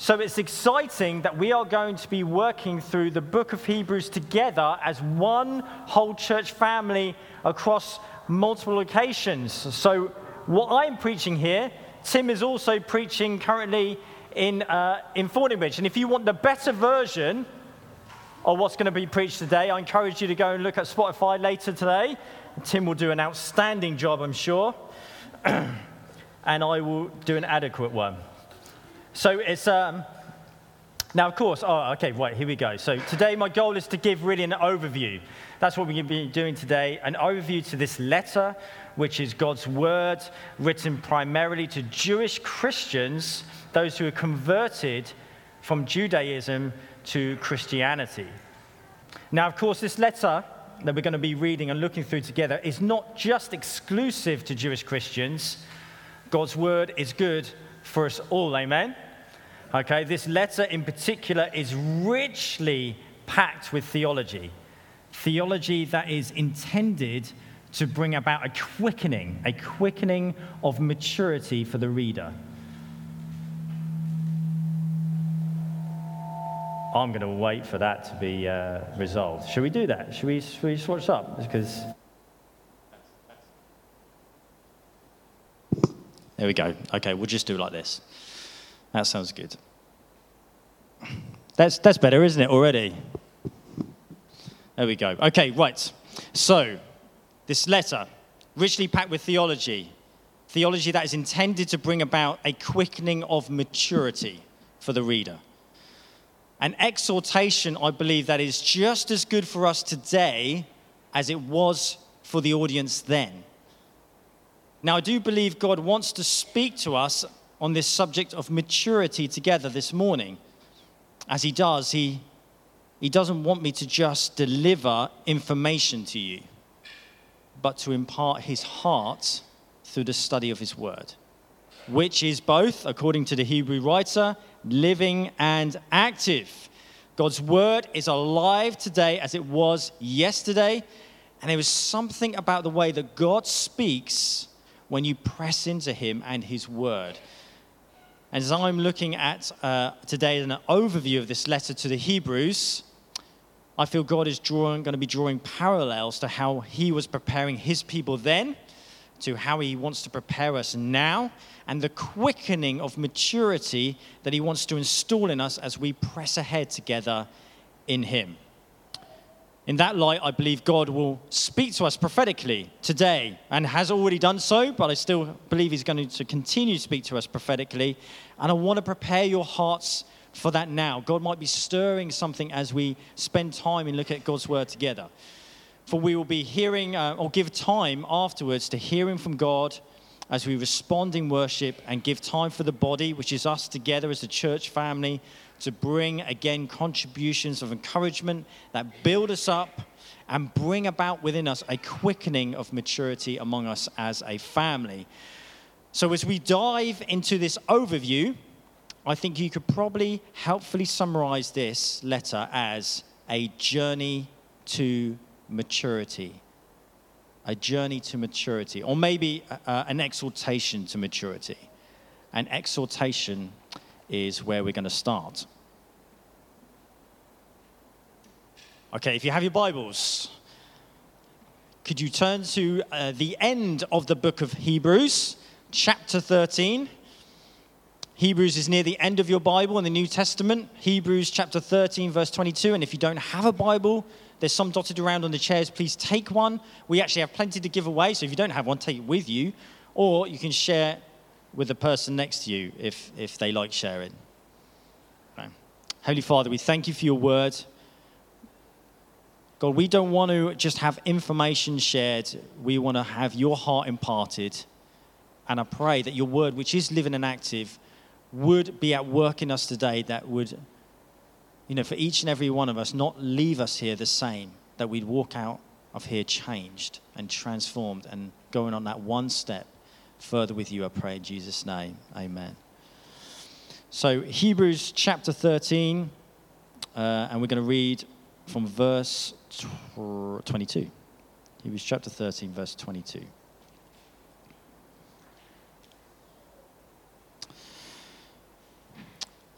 So it's exciting that we are going to be working through the book of Hebrews together as one whole church family across multiple locations. So, what I'm preaching here, Tim is also preaching currently in, uh, in Fordingbridge. And if you want the better version of what's going to be preached today, I encourage you to go and look at Spotify later today. Tim will do an outstanding job, I'm sure. and I will do an adequate one. So it's. Um, now, of course, oh, okay, right, here we go. So today, my goal is to give really an overview. That's what we're going to be doing today an overview to this letter, which is God's word written primarily to Jewish Christians, those who are converted from Judaism to Christianity. Now, of course, this letter that we're going to be reading and looking through together is not just exclusive to Jewish Christians. God's word is good for us all, amen? Okay, this letter in particular is richly packed with theology. Theology that is intended to bring about a quickening, a quickening of maturity for the reader. I'm going to wait for that to be uh, resolved. Should we do that? Should we, should we switch up? Because. There we go. Okay, we'll just do it like this. That sounds good. That's, that's better, isn't it, already? There we go. Okay, right. So, this letter, richly packed with theology, theology that is intended to bring about a quickening of maturity for the reader. An exhortation, I believe, that is just as good for us today as it was for the audience then. Now, I do believe God wants to speak to us on this subject of maturity together this morning. As He does, He, he doesn't want me to just deliver information to you, but to impart His heart through the study of His Word, which is both, according to the Hebrew writer, living and active. God's Word is alive today as it was yesterday, and there is something about the way that God speaks when you press into Him and His Word. And as I'm looking at uh, today an overview of this letter to the Hebrews, I feel God is drawing, going to be drawing parallels to how He was preparing His people then, to how He wants to prepare us now, and the quickening of maturity that He wants to install in us as we press ahead together in Him. In that light, I believe God will speak to us prophetically today and has already done so, but I still believe He's going to continue to speak to us prophetically. And I want to prepare your hearts for that now. God might be stirring something as we spend time and look at God's word together. For we will be hearing uh, or give time afterwards to hearing from God as we respond in worship and give time for the body, which is us together as a church family, to bring again contributions of encouragement that build us up and bring about within us a quickening of maturity among us as a family. So, as we dive into this overview, I think you could probably helpfully summarize this letter as a journey to maturity. A journey to maturity, or maybe uh, an exhortation to maturity. An exhortation is where we're going to start. Okay, if you have your Bibles, could you turn to uh, the end of the book of Hebrews, chapter 13? Hebrews is near the end of your Bible in the New Testament. Hebrews chapter 13, verse 22. And if you don't have a Bible, there's some dotted around on the chairs. Please take one. We actually have plenty to give away. So if you don't have one, take it with you. Or you can share with the person next to you if, if they like sharing. Okay. Holy Father, we thank you for your word. God, we don't want to just have information shared, we want to have your heart imparted. And I pray that your word, which is living and active, would be at work in us today, that would, you know, for each and every one of us, not leave us here the same, that we'd walk out of here changed and transformed and going on that one step further with you, I pray in Jesus' name. Amen. So, Hebrews chapter 13, uh, and we're going to read from verse 22. Hebrews chapter 13, verse 22.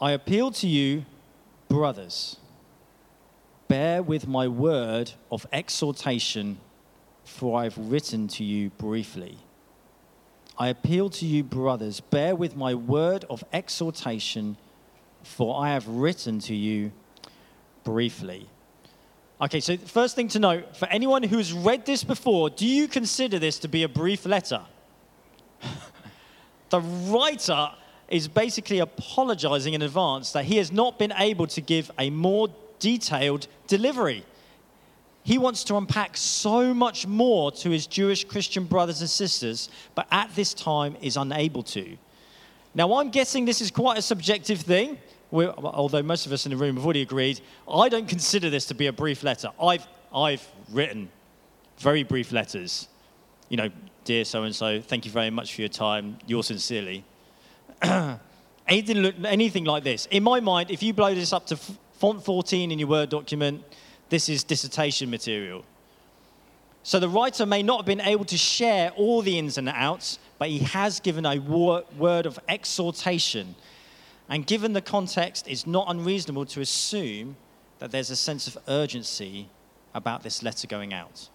I appeal to you, brothers, bear with my word of exhortation, for I have written to you briefly. I appeal to you, brothers, bear with my word of exhortation, for I have written to you briefly. Okay, so first thing to note for anyone who's read this before, do you consider this to be a brief letter? the writer is basically apologizing in advance that he has not been able to give a more detailed delivery. He wants to unpack so much more to his Jewish Christian brothers and sisters, but at this time is unable to. Now, I'm guessing this is quite a subjective thing, although most of us in the room have already agreed. I don't consider this to be a brief letter. I've, I've written very brief letters. You know, dear so and so, thank you very much for your time. Yours sincerely. anything, look anything like this. In my mind, if you blow this up to font 14 in your Word document, this is dissertation material. So the writer may not have been able to share all the ins and outs, but he has given a word of exhortation. And given the context, it's not unreasonable to assume that there's a sense of urgency about this letter going out.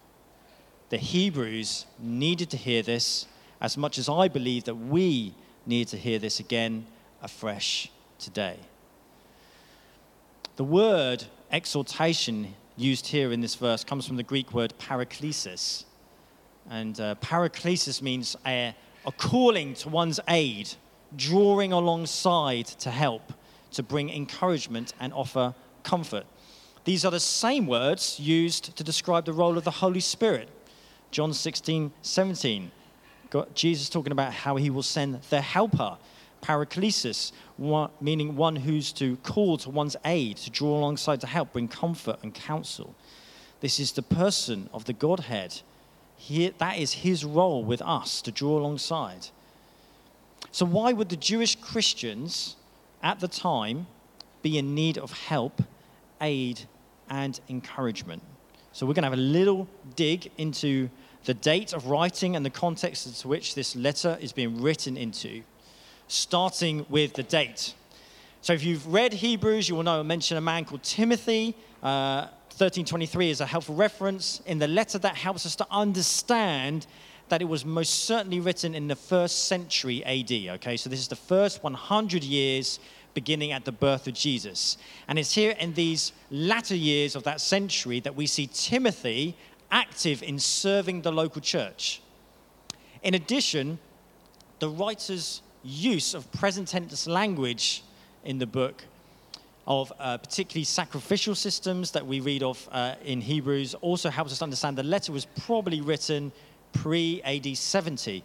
The Hebrews needed to hear this as much as I believe that we need to hear this again afresh today. The word exhortation used here in this verse comes from the Greek word paraklesis. And uh, paraklesis means a, a calling to one's aid, drawing alongside to help, to bring encouragement and offer comfort. These are the same words used to describe the role of the Holy Spirit. John 16, 17. Got Jesus talking about how he will send the helper, paraklesis, meaning one who's to call to one's aid, to draw alongside to help, bring comfort and counsel. This is the person of the Godhead. He, that is his role with us to draw alongside. So, why would the Jewish Christians at the time be in need of help, aid, and encouragement? So, we're going to have a little dig into the date of writing and the context into which this letter is being written into starting with the date. So if you've read Hebrews, you will know I mention a man called Timothy. Uh, 1323 is a helpful reference in the letter that helps us to understand that it was most certainly written in the first century AD. Okay, so this is the first 100 years beginning at the birth of Jesus. And it's here in these latter years of that century that we see Timothy active in serving the local church. In addition, the writer's use of present tense language in the book of uh, particularly sacrificial systems that we read of uh, in Hebrews also helps us understand the letter was probably written pre AD 70.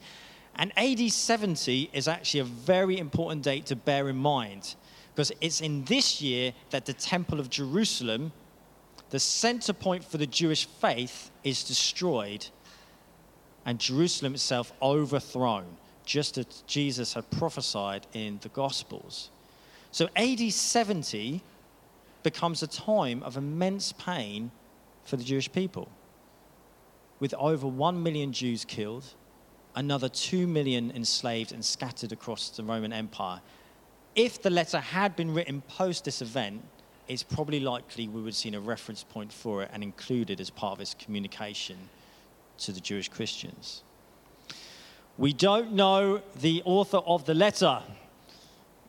And AD 70 is actually a very important date to bear in mind because it's in this year that the Temple of Jerusalem, the center point for the Jewish faith, is destroyed and Jerusalem itself overthrown just as Jesus had prophesied in the Gospels. So AD 70 becomes a time of immense pain for the Jewish people. With over 1 million Jews killed, another 2 million enslaved and scattered across the Roman Empire. If the letter had been written post this event, it's probably likely we would have seen a reference point for it and included as part of its communication to the Jewish Christians. We don't know the author of the letter.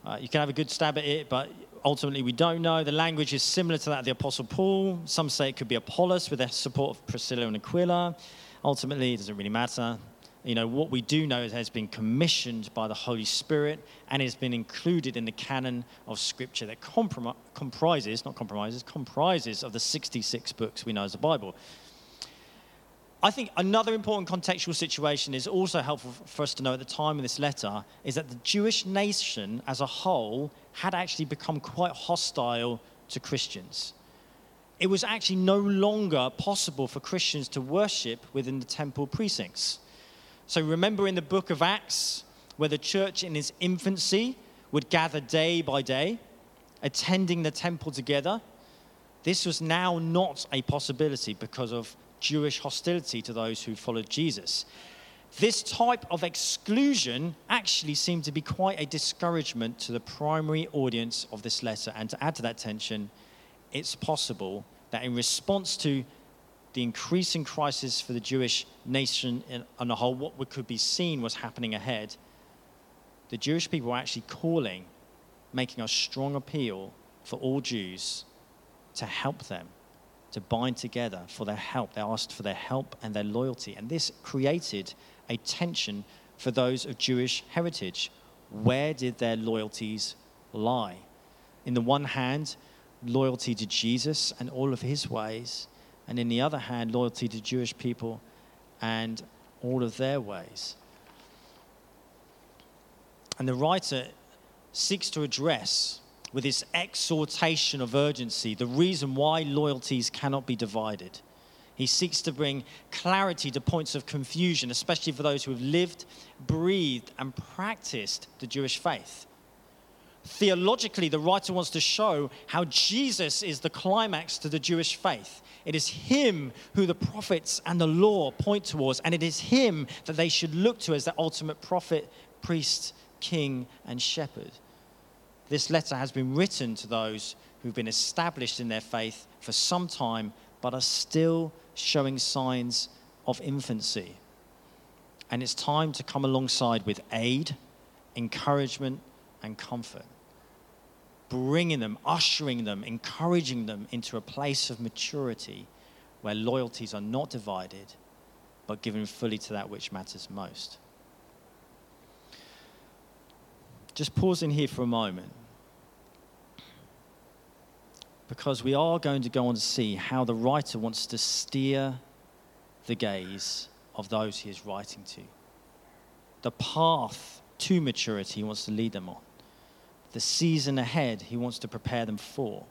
Uh, you can have a good stab at it, but ultimately we don't know. The language is similar to that of the Apostle Paul. Some say it could be Apollos with the support of Priscilla and Aquila. Ultimately, it doesn't really matter. You know, what we do know is it has been commissioned by the Holy Spirit and has been included in the canon of Scripture that comprom- comprises, not compromises, comprises of the 66 books we know as the Bible. I think another important contextual situation is also helpful for us to know at the time of this letter is that the Jewish nation as a whole had actually become quite hostile to Christians. It was actually no longer possible for Christians to worship within the temple precincts. So remember in the book of Acts, where the church in its infancy would gather day by day, attending the temple together. This was now not a possibility because of Jewish hostility to those who followed Jesus. This type of exclusion actually seemed to be quite a discouragement to the primary audience of this letter. And to add to that tension, it's possible that in response to the increasing crisis for the Jewish nation on a whole, what could be seen was happening ahead, the Jewish people were actually calling, making a strong appeal for all Jews to help them, to bind together for their help. They asked for their help and their loyalty. And this created a tension for those of Jewish heritage. Where did their loyalties lie? In the one hand, loyalty to Jesus and all of his ways, and in the other hand, loyalty to Jewish people and all of their ways. And the writer seeks to address, with this exhortation of urgency, the reason why loyalties cannot be divided. He seeks to bring clarity to points of confusion, especially for those who have lived, breathed, and practiced the Jewish faith. Theologically, the writer wants to show how Jesus is the climax to the Jewish faith. It is Him who the prophets and the law point towards, and it is Him that they should look to as their ultimate prophet, priest, king, and shepherd. This letter has been written to those who've been established in their faith for some time, but are still showing signs of infancy. And it's time to come alongside with aid, encouragement, and comfort bringing them, ushering them, encouraging them into a place of maturity where loyalties are not divided, but given fully to that which matters most. Just pause in here for a moment. Because we are going to go on to see how the writer wants to steer the gaze of those he is writing to. The path to maturity he wants to lead them on the season ahead he wants to prepare them for.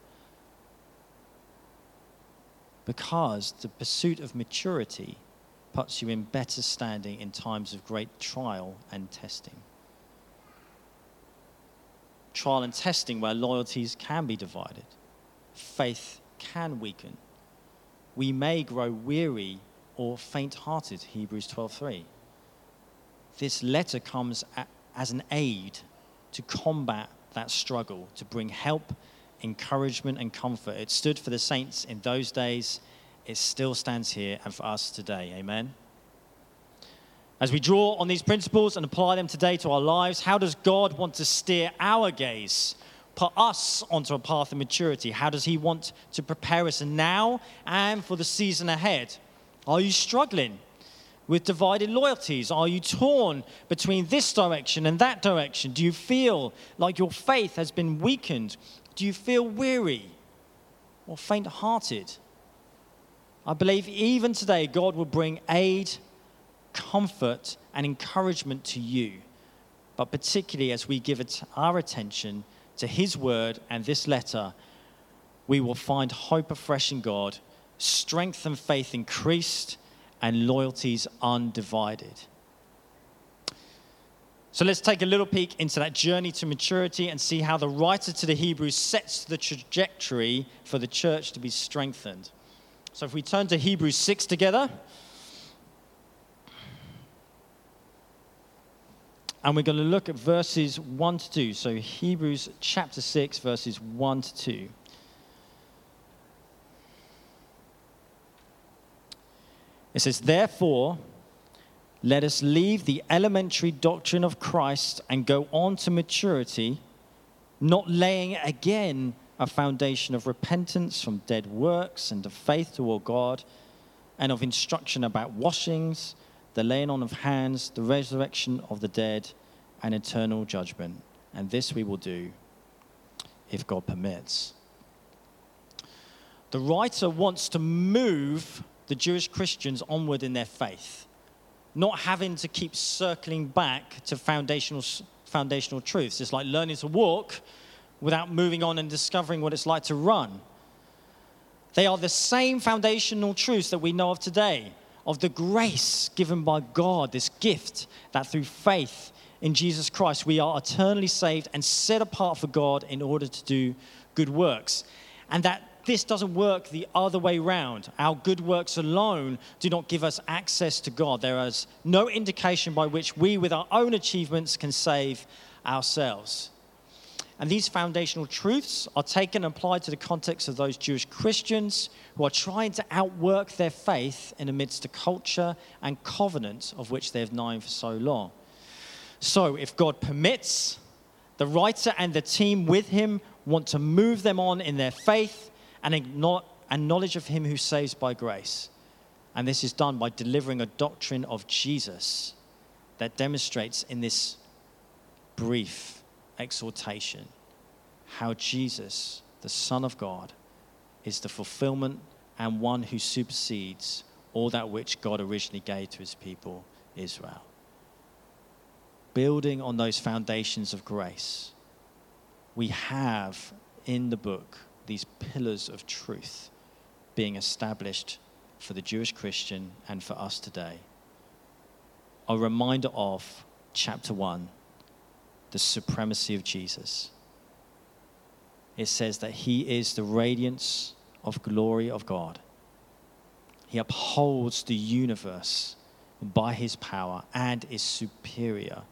Because the pursuit of maturity puts you in better standing in times of great trial and testing. Trial and testing where loyalties can be divided, faith can weaken. We may grow weary or faint-hearted, Hebrews 12:3. This letter comes as an aid to combat that struggle to bring help, encouragement, and comfort. It stood for the saints in those days. It still stands here and for us today. Amen. As we draw on these principles and apply them today to our lives, how does God want to steer our gaze, put us onto a path of maturity? How does He want to prepare us now and for the season ahead? Are you struggling? with divided loyalties? Are you torn between this direction and that direction? Do you feel like your faith has been weakened? Do you feel weary or faint hearted? I believe even today God will bring aid, comfort, and encouragement to you, but particularly as we give our attention to His word and this letter, we will find hope afresh in God, strength and faith increased and loyalties undivided. So let's take a little peek into that journey to maturity and see how the writer to the Hebrews sets the trajectory for the church to be strengthened. So if we turn to Hebrews 6 together, and we're going to look at verses 1 to 2. So Hebrews chapter 6, verses 1 to 2. It says, Therefore, let us leave the elementary doctrine of Christ and go on to maturity, not laying again a foundation of repentance from dead works and of faith toward God, and of instruction about washings, the laying on of hands, the resurrection of the dead, and eternal judgment. And this we will do if God permits. The writer wants to move the Jewish Christians onward in their faith, not having to keep circling back to foundational, foundational truths. It's like learning to walk without moving on and discovering what it's like to run. They are the same foundational truths that we know of today, of the grace given by God, this gift that through faith in Jesus Christ we are eternally saved and set apart for God in order to do good works. And that this doesn't work the other way round. Our good works alone do not give us access to God. There is no indication by which we, with our own achievements, can save ourselves. And these foundational truths are taken and applied to the context of those Jewish Christians who are trying to outwork their faith in amidst a culture and covenant of which they have known for so long. So, if God permits, the writer and the team with him want to move them on in their faith and knowledge of him who saves by grace. And this is done by delivering a doctrine of Jesus that demonstrates in this brief exhortation how Jesus, the Son of God, is the fulfillment and one who supersedes all that which God originally gave to his people, Israel. Building on those foundations of grace, we have in the book these pillars of truth being established for the Jewish Christian and for us today. A reminder of chapter 1 the supremacy of Jesus. It says that he is the radiance of glory of God. He upholds the universe by his power and is superior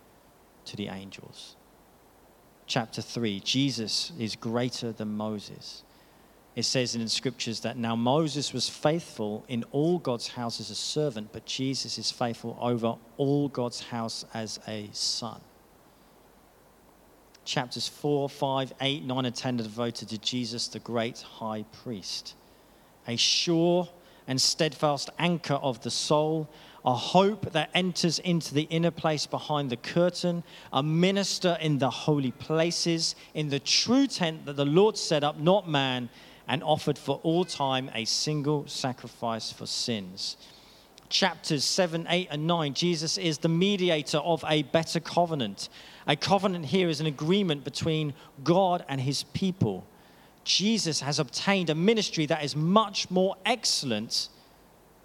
to the angels. Chapter 3 Jesus is greater than Moses. It says in the scriptures that now Moses was faithful in all God's house as a servant, but Jesus is faithful over all God's house as a son chapters 4, 5, 8, 9, and 10 are devoted to Jesus, the great high priest. A sure and steadfast anchor of the soul, a hope that enters into the inner place behind the curtain, a minister in the holy places, in the true tent that the Lord set up, not man, and offered for all time a single sacrifice for sins chapters 7, 8, and 9, Jesus is the mediator of a better covenant. A covenant here is an agreement between God and his people. Jesus has obtained a ministry that is much more excellent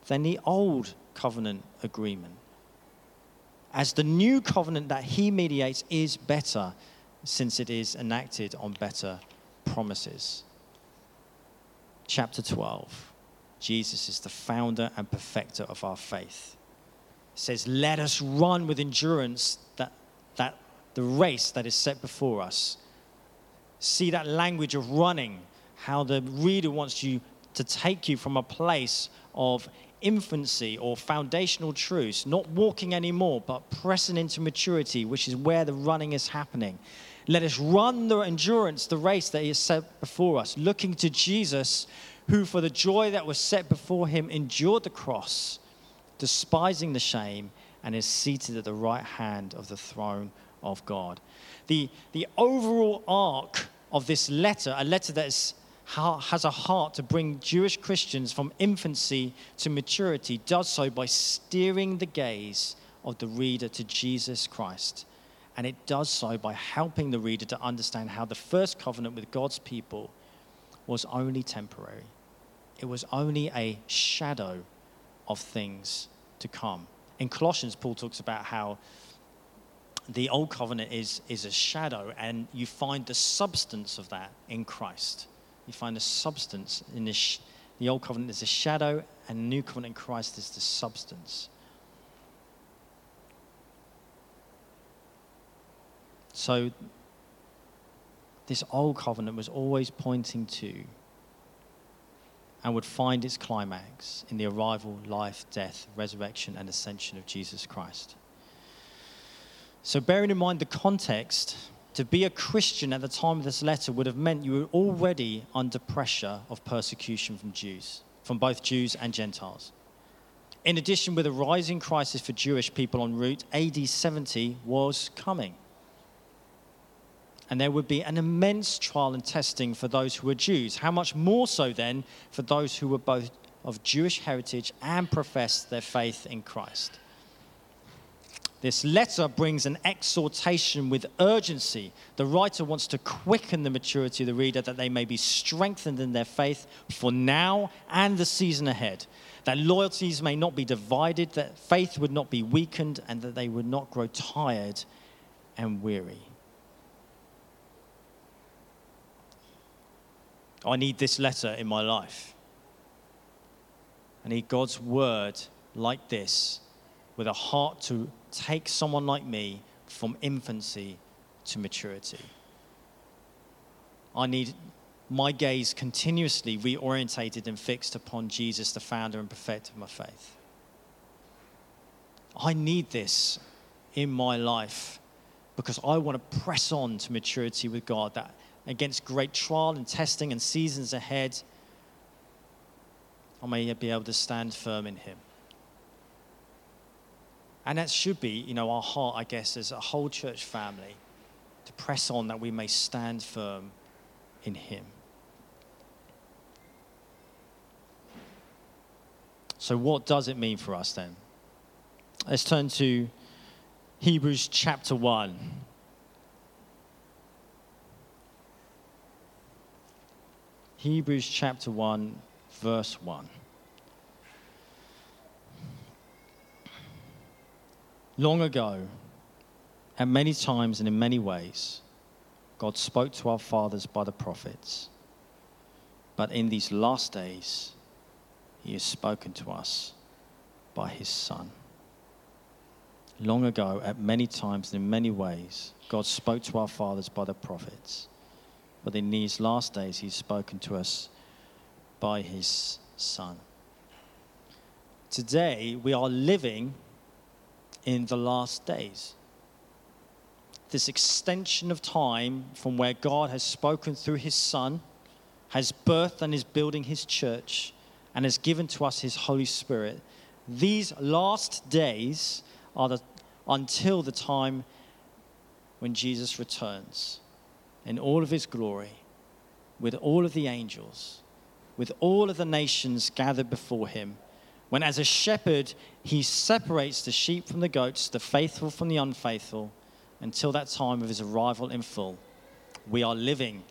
than the old covenant agreement. As the new covenant that he mediates is better, since it is enacted on better promises. Chapter 12. Jesus is the founder and perfecter of our faith. It says, Let us run with endurance that, that the race that is set before us. See that language of running, how the reader wants you to take you from a place of infancy or foundational truths, not walking anymore, but pressing into maturity, which is where the running is happening. Let us run the endurance, the race that is set before us, looking to Jesus, who for the joy that was set before him endured the cross, despising the shame, and is seated at the right hand of the throne of God. The, the overall arc of this letter, a letter that is, has a heart to bring Jewish Christians from infancy to maturity, does so by steering the gaze of the reader to Jesus Christ. And it does so by helping the reader to understand how the first covenant with God's people was only temporary it was only a shadow of things to come. In Colossians, Paul talks about how the old covenant is, is a shadow, and you find the substance of that in Christ. You find the substance in this, the old covenant is a shadow, and the new covenant in Christ is the substance. So, this old covenant was always pointing to and would find its climax in the arrival, life, death, resurrection, and ascension of Jesus Christ. So, bearing in mind the context, to be a Christian at the time of this letter would have meant you were already under pressure of persecution from Jews, from both Jews and Gentiles. In addition, with a rising crisis for Jewish people en route, AD 70 was coming and there would be an immense trial and testing for those who were Jews. How much more so then for those who were both of Jewish heritage and professed their faith in Christ? This letter brings an exhortation with urgency. The writer wants to quicken the maturity of the reader that they may be strengthened in their faith for now and the season ahead. That loyalties may not be divided, that faith would not be weakened, and that they would not grow tired and weary. I need this letter in my life. I need God's word like this with a heart to take someone like me from infancy to maturity. I need my gaze continuously reorientated and fixed upon Jesus, the founder and perfecter of my faith. I need this in my life because I want to press on to maturity with God, that against great trial and testing and seasons ahead, I may be able to stand firm in Him. And that should be, you know, our heart, I guess, as a whole church family, to press on that we may stand firm in Him. So, what does it mean for us then? Let's turn to Hebrews chapter 1. Hebrews chapter 1, verse 1. Long ago, at many times and in many ways, God spoke to our fathers by the prophets. But in these last days, He has spoken to us by His Son. Long ago, at many times and in many ways, God spoke to our fathers by the prophets. But in these last days, He's spoken to us by His Son. Today, we are living in the last days. This extension of time from where God has spoken through His Son, has birthed and is building His church, and has given to us His Holy Spirit. These last days are the, until the time when Jesus returns in all of his glory, with all of the angels, with all of the nations gathered before him, when as a shepherd he separates the sheep from the goats, the faithful from the unfaithful, until that time of his arrival in full. We are living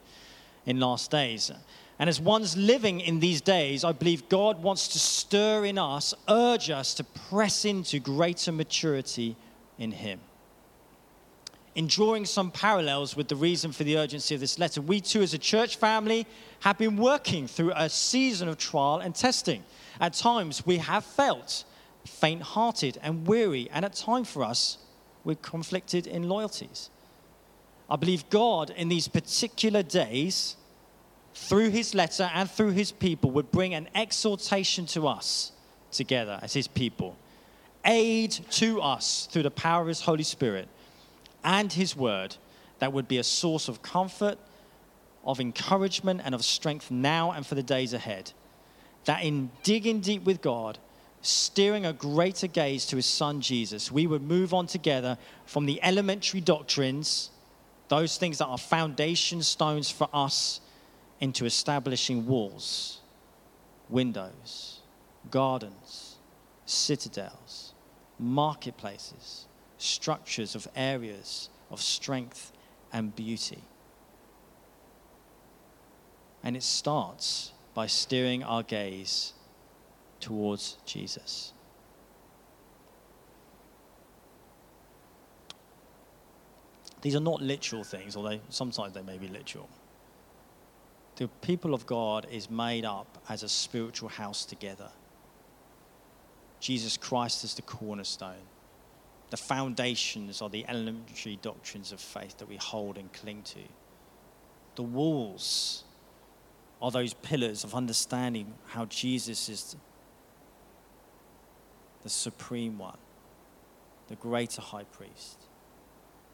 in last days. And as one's living in these days, I believe God wants to stir in us, urge us to press into greater maturity in Him. In drawing some parallels with the reason for the urgency of this letter, we too, as a church family, have been working through a season of trial and testing. At times, we have felt faint hearted and weary, and at times for us, we're conflicted in loyalties. I believe God, in these particular days, through his letter and through his people, would bring an exhortation to us together as his people, aid to us through the power of his Holy Spirit and his word that would be a source of comfort, of encouragement, and of strength now and for the days ahead. That in digging deep with God, steering a greater gaze to his son Jesus, we would move on together from the elementary doctrines, those things that are foundation stones for us into establishing walls, windows, gardens, citadels, marketplaces, structures of areas of strength and beauty. And it starts by steering our gaze towards Jesus. These are not literal things, although sometimes they may be literal the people of God is made up as a spiritual house together. Jesus Christ is the cornerstone. The foundations are the elementary doctrines of faith that we hold and cling to. The walls are those pillars of understanding how Jesus is the supreme one, the greater high priest,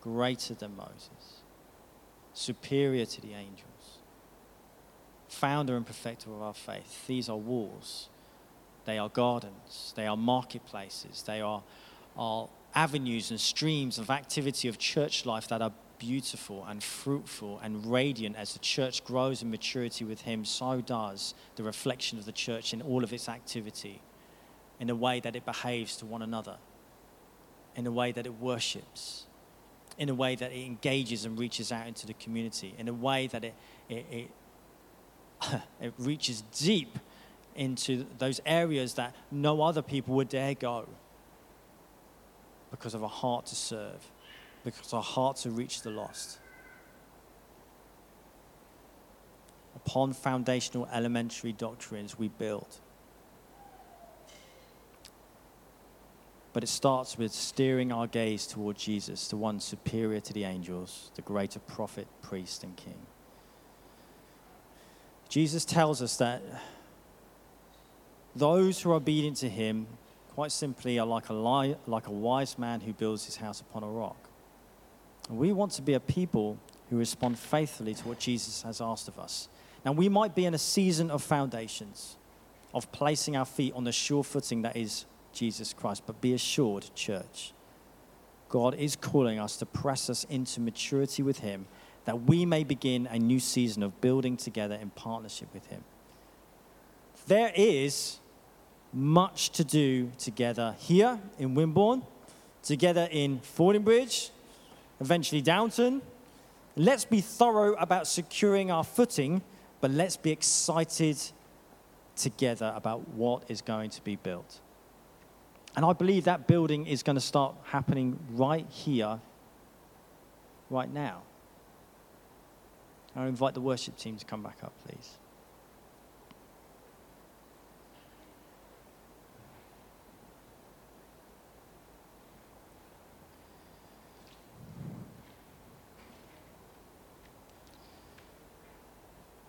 greater than Moses, superior to the angels founder and perfecter of our faith. These are walls, they are gardens, they are marketplaces, they are, are avenues and streams of activity of church life that are beautiful and fruitful and radiant as the church grows in maturity with Him, so does the reflection of the church in all of its activity, in the way that it behaves to one another, in the way that it worships, in a way that it engages and reaches out into the community, in a way that it, it, it it reaches deep into those areas that no other people would dare go because of a heart to serve, because of a heart to reach the lost. upon foundational elementary doctrines, we build. But it starts with steering our gaze toward Jesus, the one superior to the angels, the greater prophet, priest, and king. Jesus tells us that those who are obedient to him, quite simply, are like a, li- like a wise man who builds his house upon a rock. And we want to be a people who respond faithfully to what Jesus has asked of us. Now, we might be in a season of foundations, of placing our feet on the sure footing that is Jesus Christ. But be assured, church, God is calling us to press us into maturity with Him that we may begin a new season of building together in partnership with Him. There is much to do together here in Wimborne, together in Fordingbridge, eventually Downton. Let's be thorough about securing our footing, but let's be excited together about what is going to be built. And I believe that building is going to start happening right here, right now. I'll invite the worship team to come back up, please.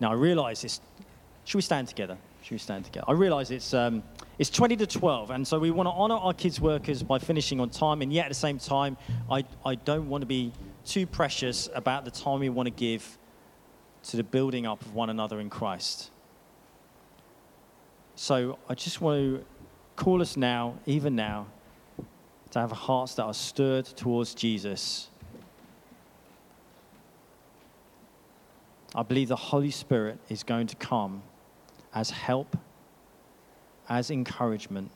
Now, I realize this. Should we stand together? Should we stand together? I realize it's, um, it's 20 to 12, and so we want to honor our kids' workers by finishing on time, and yet at the same time, I, I don't want to be too precious about the time we want to give to the building up of one another in Christ. So I just want to call us now, even now, to have hearts that are stirred towards Jesus I believe the Holy Spirit is going to come as help, as encouragement,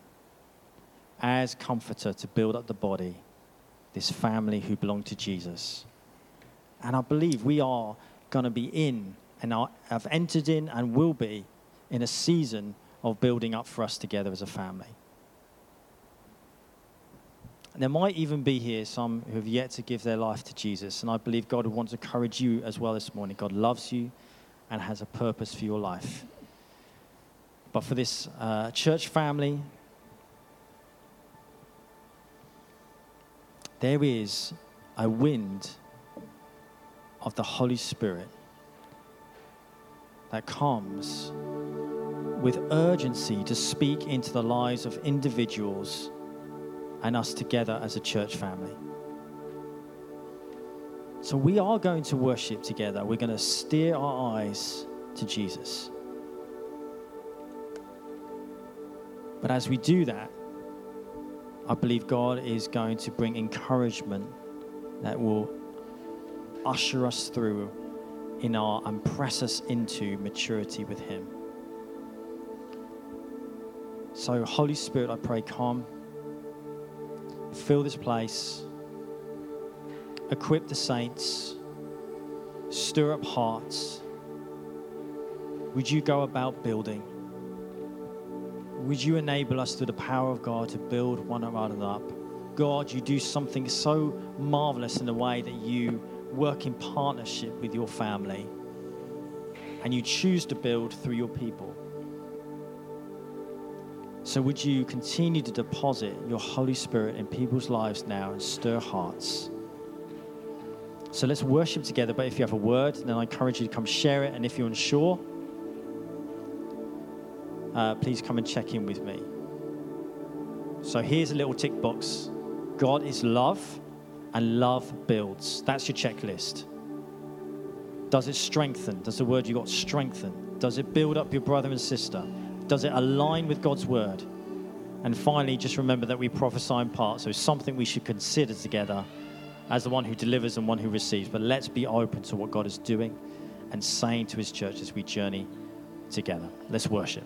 as comforter to build up the body, this family who belong to Jesus. And I believe we are going to be in and are, have entered in and will be in a season of building up for us together as a family. And there might even be here some who have yet to give their life to Jesus. And I believe God wants to encourage you as well this morning. God loves you and has a purpose for your life. But for this uh, church family, there is a wind of the Holy Spirit that comes with urgency to speak into the lives of individuals and us together as a church family. So we are going to worship together. We're going to steer our eyes to Jesus. But as we do that, I believe God is going to bring encouragement that will usher us through in our and press us into maturity with Him. So, Holy Spirit, I pray, come fill this place, equip the saints, stir up hearts. Would you go about building? Would you enable us through the power of God to build one another up? God, you do something so marvelous in the way that you work in partnership with your family and you choose to build through your people. So, would you continue to deposit your Holy Spirit in people's lives now and stir hearts? So, let's worship together. But if you have a word, then I encourage you to come share it. And if you're unsure, uh, please come and check in with me. So, here's a little tick box God is love, and love builds. That's your checklist. Does it strengthen? Does the word you got strengthen? Does it build up your brother and sister? Does it align with God's word? And finally, just remember that we prophesy in part, so something we should consider together as the one who delivers and one who receives. But let's be open to what God is doing and saying to his church as we journey together. Let's worship.